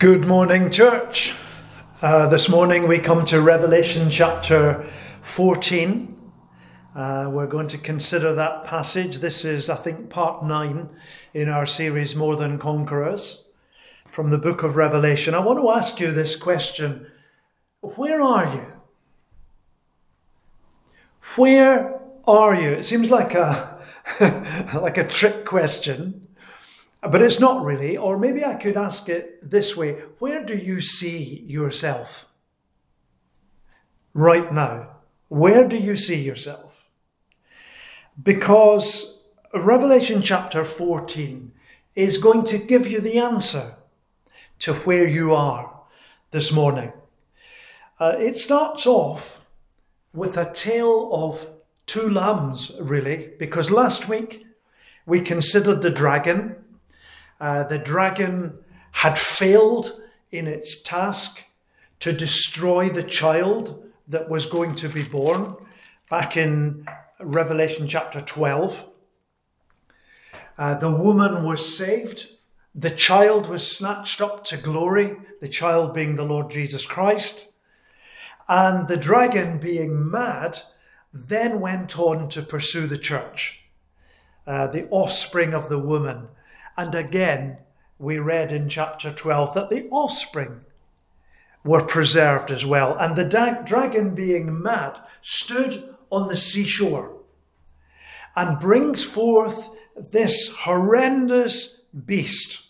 Good morning, church. Uh, this morning we come to Revelation chapter 14. Uh, we're going to consider that passage. This is, I think, part nine in our series More Than Conquerors from the book of Revelation. I want to ask you this question Where are you? Where are you? It seems like a, like a trick question. But it's not really. Or maybe I could ask it this way Where do you see yourself right now? Where do you see yourself? Because Revelation chapter 14 is going to give you the answer to where you are this morning. Uh, it starts off with a tale of two lambs, really, because last week we considered the dragon uh, the dragon had failed in its task to destroy the child that was going to be born back in Revelation chapter 12. Uh, the woman was saved. The child was snatched up to glory, the child being the Lord Jesus Christ. And the dragon, being mad, then went on to pursue the church, uh, the offspring of the woman and again, we read in chapter 12 that the offspring were preserved as well. And the da- dragon, being mad, stood on the seashore and brings forth this horrendous beast.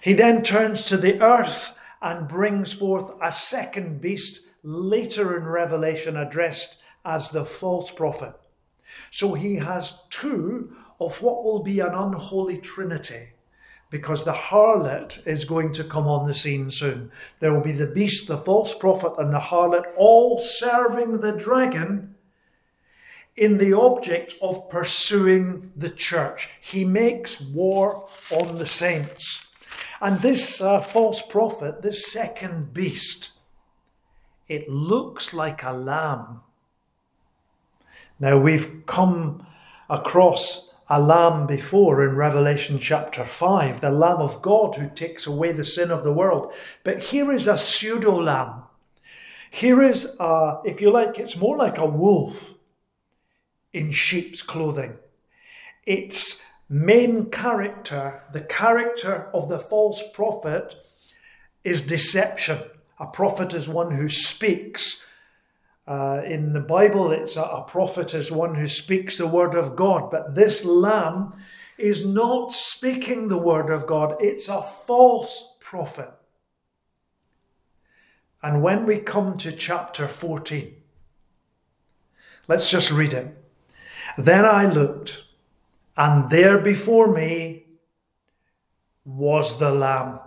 He then turns to the earth and brings forth a second beast, later in Revelation addressed as the false prophet. So he has two of what will be an unholy trinity because the harlot is going to come on the scene soon. There will be the beast, the false prophet, and the harlot all serving the dragon in the object of pursuing the church. He makes war on the saints. And this uh, false prophet, this second beast, it looks like a lamb. Now we've come across a lamb before in Revelation chapter 5, the Lamb of God who takes away the sin of the world. But here is a pseudo lamb. Here is, a, if you like, it's more like a wolf in sheep's clothing. Its main character, the character of the false prophet, is deception. A prophet is one who speaks uh, in the Bible, it's a, a prophet is one who speaks the word of God, but this lamb is not speaking the word of God, it's a false prophet. And when we come to chapter 14, let's just read it. Then I looked, and there before me was the Lamb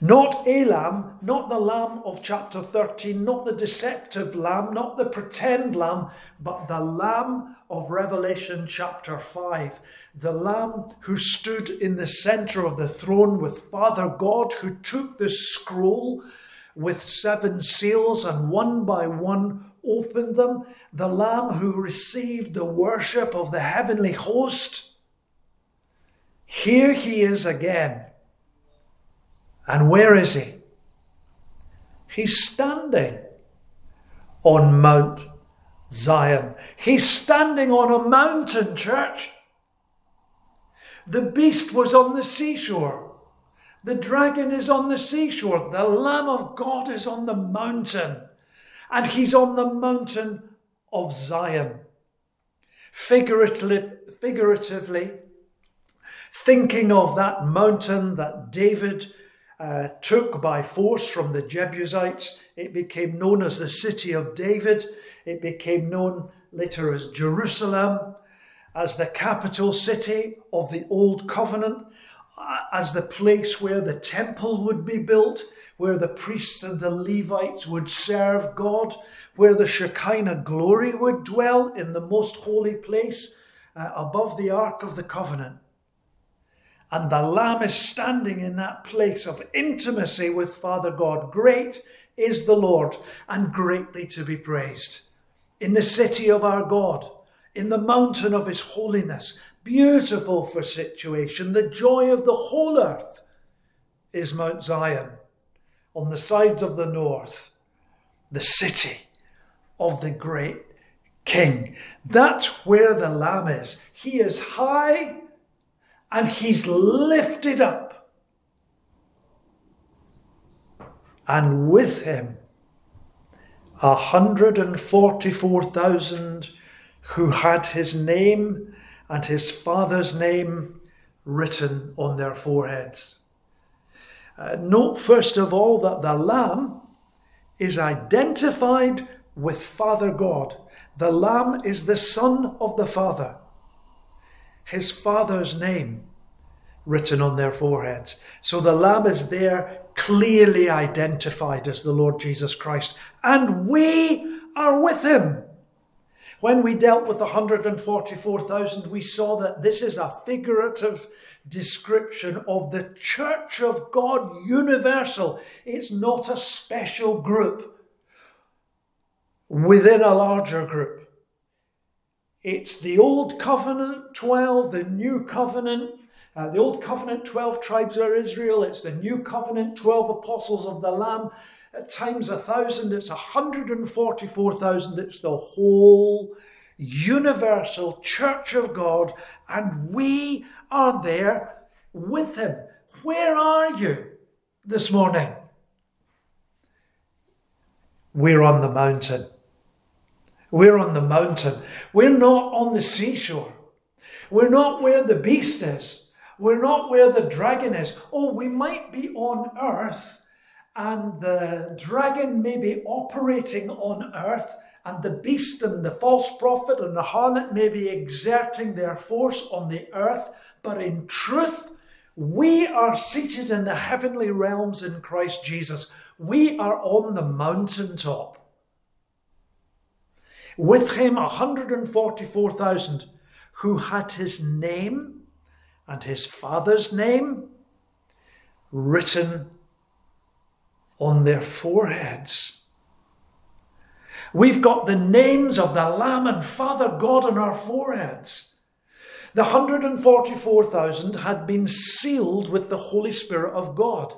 not a lamb, not the lamb of chapter 13, not the deceptive lamb, not the pretend lamb, but the lamb of Revelation chapter 5. The lamb who stood in the center of the throne with Father God, who took the scroll with seven seals and one by one opened them. The lamb who received the worship of the heavenly host. Here he is again and where is he? He's standing on Mount Zion. He's standing on a mountain, church. The beast was on the seashore. The dragon is on the seashore. The Lamb of God is on the mountain. And he's on the mountain of Zion. Figuratively, figuratively thinking of that mountain that David uh, took by force from the Jebusites. It became known as the city of David. It became known later as Jerusalem, as the capital city of the Old Covenant, as the place where the temple would be built, where the priests and the Levites would serve God, where the Shekinah glory would dwell in the most holy place uh, above the Ark of the Covenant. And the Lamb is standing in that place of intimacy with Father God. Great is the Lord and greatly to be praised. In the city of our God, in the mountain of his holiness, beautiful for situation, the joy of the whole earth is Mount Zion, on the sides of the north, the city of the great King. That's where the Lamb is. He is high and he's lifted up. And with him, 144,000 who had his name and his father's name written on their foreheads. Uh, note first of all that the Lamb is identified with Father God. The Lamb is the Son of the Father. His Father's name written on their foreheads. So the Lamb is there clearly identified as the Lord Jesus Christ. And we are with him. When we dealt with the 144,000, we saw that this is a figurative description of the Church of God universal. It's not a special group within a larger group. It's the Old Covenant 12, the New Covenant. Uh, the Old Covenant 12 tribes are Israel, it's the New Covenant 12 apostles of the Lamb, at times a thousand, it's 144,000, it's the whole universal church of God, and we are there with Him. Where are you this morning? We're on the mountain. We're on the mountain. We're not on the seashore. We're not where the beast is. We're not where the dragon is. Oh, we might be on earth and the dragon may be operating on earth, and the beast and the false prophet and the harlot may be exerting their force on the earth, but in truth, we are seated in the heavenly realms in Christ Jesus. We are on the mountaintop. With him, 144,000 who had his name and his father's name written on their foreheads. We've got the names of the Lamb and Father God on our foreheads. The 144,000 had been sealed with the Holy Spirit of God.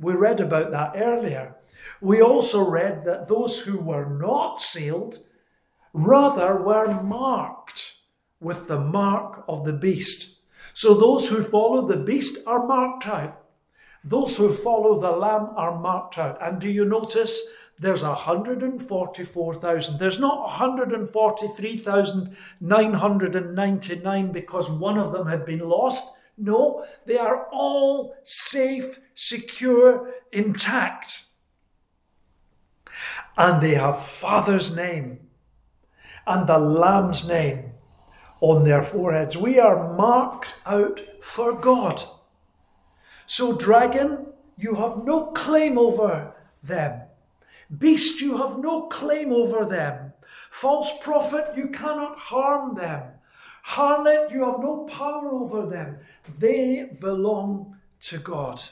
We read about that earlier. We also read that those who were not sealed rather were marked with the mark of the beast. So those who follow the beast are marked out. Those who follow the Lamb are marked out. And do you notice there's 144,000? There's not 143,999 because one of them had been lost. No, they are all safe, secure, intact. And they have Father's name and the Lamb's name on their foreheads. We are marked out for God. So, dragon, you have no claim over them. Beast, you have no claim over them. False prophet, you cannot harm them. Harlot, you have no power over them. They belong to God.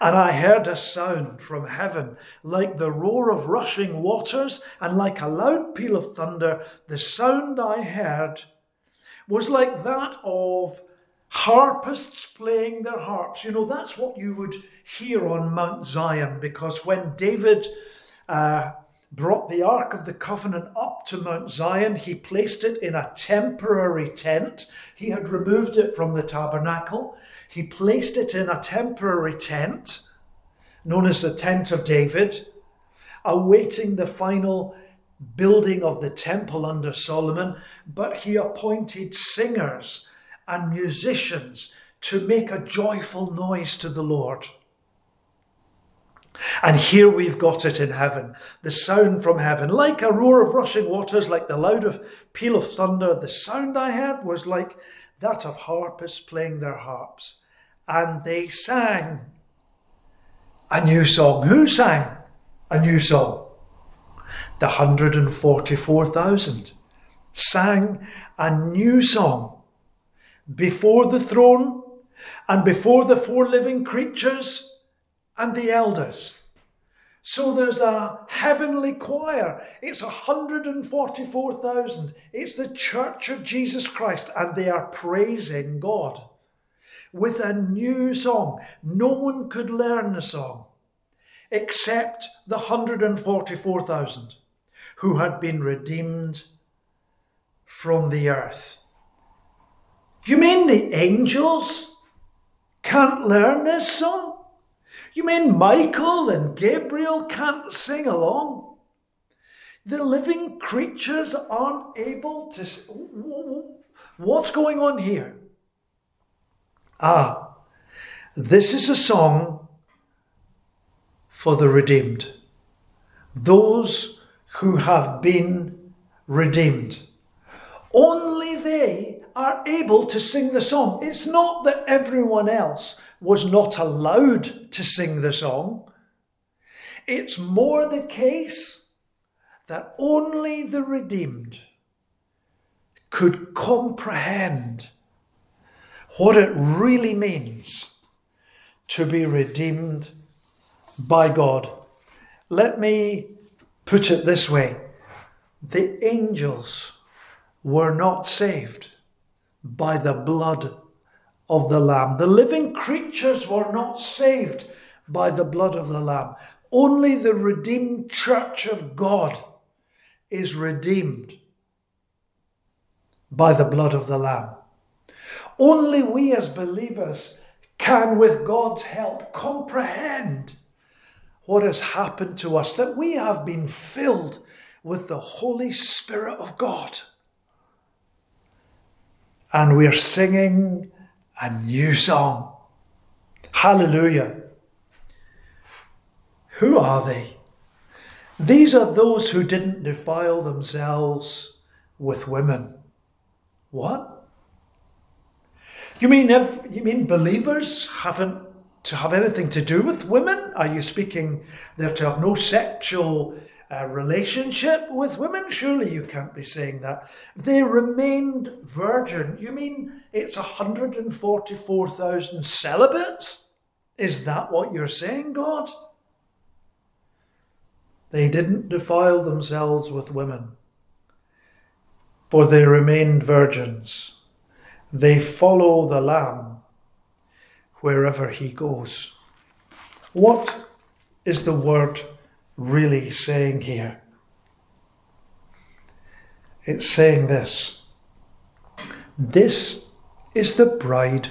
And I heard a sound from heaven like the roar of rushing waters and like a loud peal of thunder. The sound I heard was like that of harpists playing their harps. You know, that's what you would hear on Mount Zion because when David uh, brought the Ark of the Covenant up to Mount Zion, he placed it in a temporary tent. He had removed it from the tabernacle. He placed it in a temporary tent known as the Tent of David, awaiting the final building of the temple under Solomon, but he appointed singers and musicians to make a joyful noise to the Lord. And here we've got it in heaven, the sound from heaven, like a roar of rushing waters, like the loud of peal of thunder. The sound I heard was like that of harpists playing their harps. And they sang a new song. Who sang a new song? The 144,000 sang a new song before the throne and before the four living creatures and the elders. So there's a heavenly choir. It's 144,000. It's the church of Jesus Christ, and they are praising God. with a new song. No one could learn the song except the 144,000 who had been redeemed from the earth. You mean the angels can't learn this song? You mean Michael and Gabriel can't sing along? The living creatures aren't able to. What's going on here? Ah, this is a song for the redeemed, those who have been redeemed. Only they are able to sing the song. It's not that everyone else was not allowed to sing the song. It's more the case that only the redeemed could comprehend what it really means to be redeemed by God. Let me put it this way the angels were not saved by the blood of the Lamb. The living creatures were not saved by the blood of the Lamb. Only the redeemed church of God is redeemed by the blood of the Lamb. Only we as believers can, with God's help, comprehend what has happened to us, that we have been filled with the Holy Spirit of God. And we're singing a new song. Hallelujah. Who are they? These are those who didn't defile themselves with women. What? You mean if, you mean believers haven't to have anything to do with women? Are you speaking they're to have no sexual uh, relationship with women? Surely you can't be saying that. They remained virgin. You mean it's 144,000 celibates? Is that what you're saying, God? They didn't defile themselves with women, for they remained virgins. They follow the Lamb wherever he goes. What is the word really saying here? It's saying this this is the bride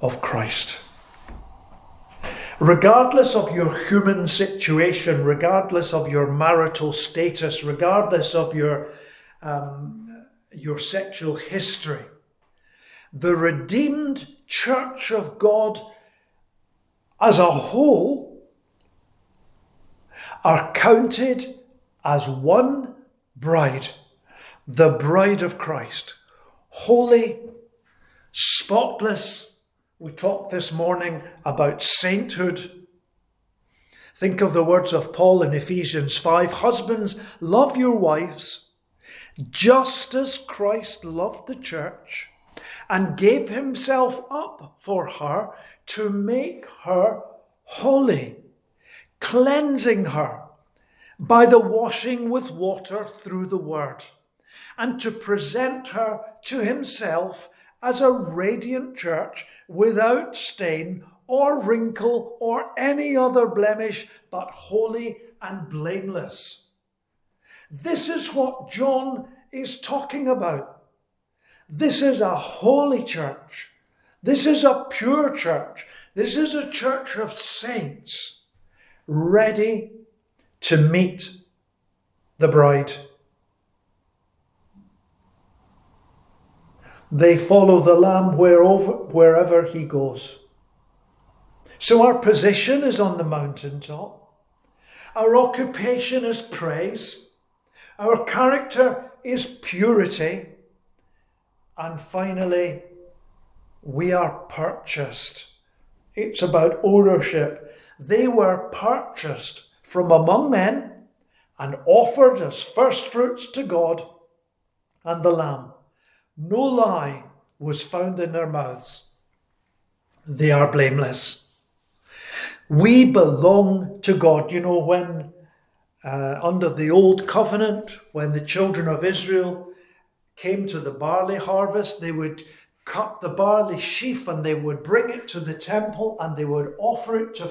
of Christ. Regardless of your human situation, regardless of your marital status, regardless of your, um, your sexual history, the redeemed church of God as a whole are counted as one bride, the bride of Christ, holy, spotless. We talked this morning about sainthood. Think of the words of Paul in Ephesians 5 Husbands, love your wives, just as Christ loved the church and gave himself up for her to make her holy, cleansing her by the washing with water through the word, and to present her to himself as a radiant church without stain or wrinkle or any other blemish, but holy and blameless. This is what John is talking about. This is a holy church. This is a pure church. This is a church of saints ready to meet the bride. They follow the Lamb wherever, wherever he goes. So our position is on the mountaintop. Our occupation is praise. Our character is purity. And finally, we are purchased. It's about ownership. They were purchased from among men and offered as first fruits to God and the Lamb. No lie was found in their mouths. They are blameless. We belong to God. You know, when uh, under the old covenant, when the children of Israel came to the barley harvest, they would cut the barley sheaf and they would bring it to the temple and they would offer it to,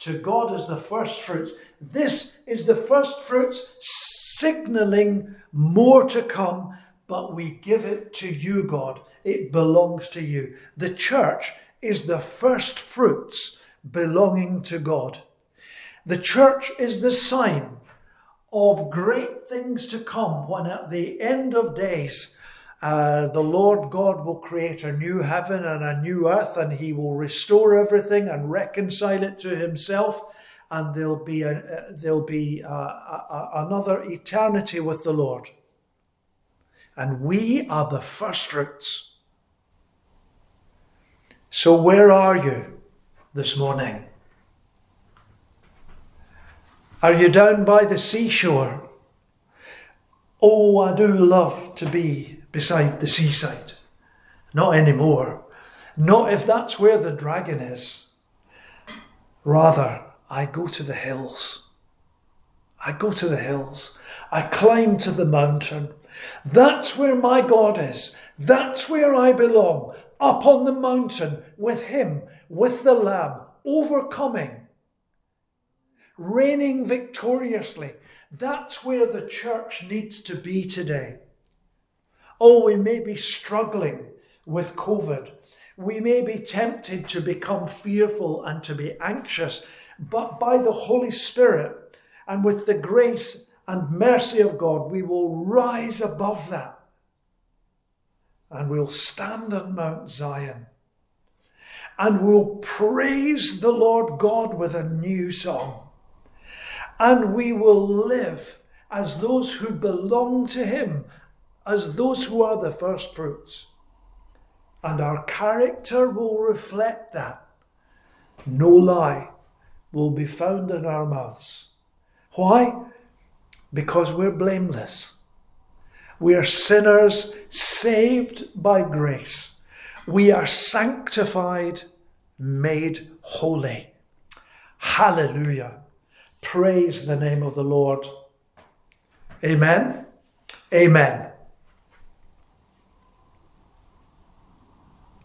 to God as the first fruits. This is the first fruits signaling more to come, but we give it to you, God. It belongs to you. The church is the first fruits belonging to God. The church is the sign of great things to come when at the end of days uh, the Lord God will create a new heaven and a new earth, and He will restore everything and reconcile it to Himself, and there'll be a, uh, there'll be a, a, another eternity with the Lord. And we are the first fruits. So, where are you this morning? Are you down by the seashore? Oh, I do love to be beside the seaside. Not anymore. Not if that's where the dragon is. Rather, I go to the hills. I go to the hills. I climb to the mountain. That's where my God is. That's where I belong. Up on the mountain with Him, with the Lamb, overcoming reigning victoriously. That's where the church needs to be today. Oh, we may be struggling with COVID. We may be tempted to become fearful and to be anxious, but by the Holy Spirit and with the grace and mercy of God, we will rise above that and we'll stand on Mount Zion and we'll praise the Lord God with a new song and we will live as those who belong to Him, as those who are the first fruits. And our character will reflect that. No lie will be found in our mouths. Why? Because we're blameless. We are sinners saved by grace. We are sanctified, made holy. Hallelujah. Praise the name of the Lord. Amen. Amen.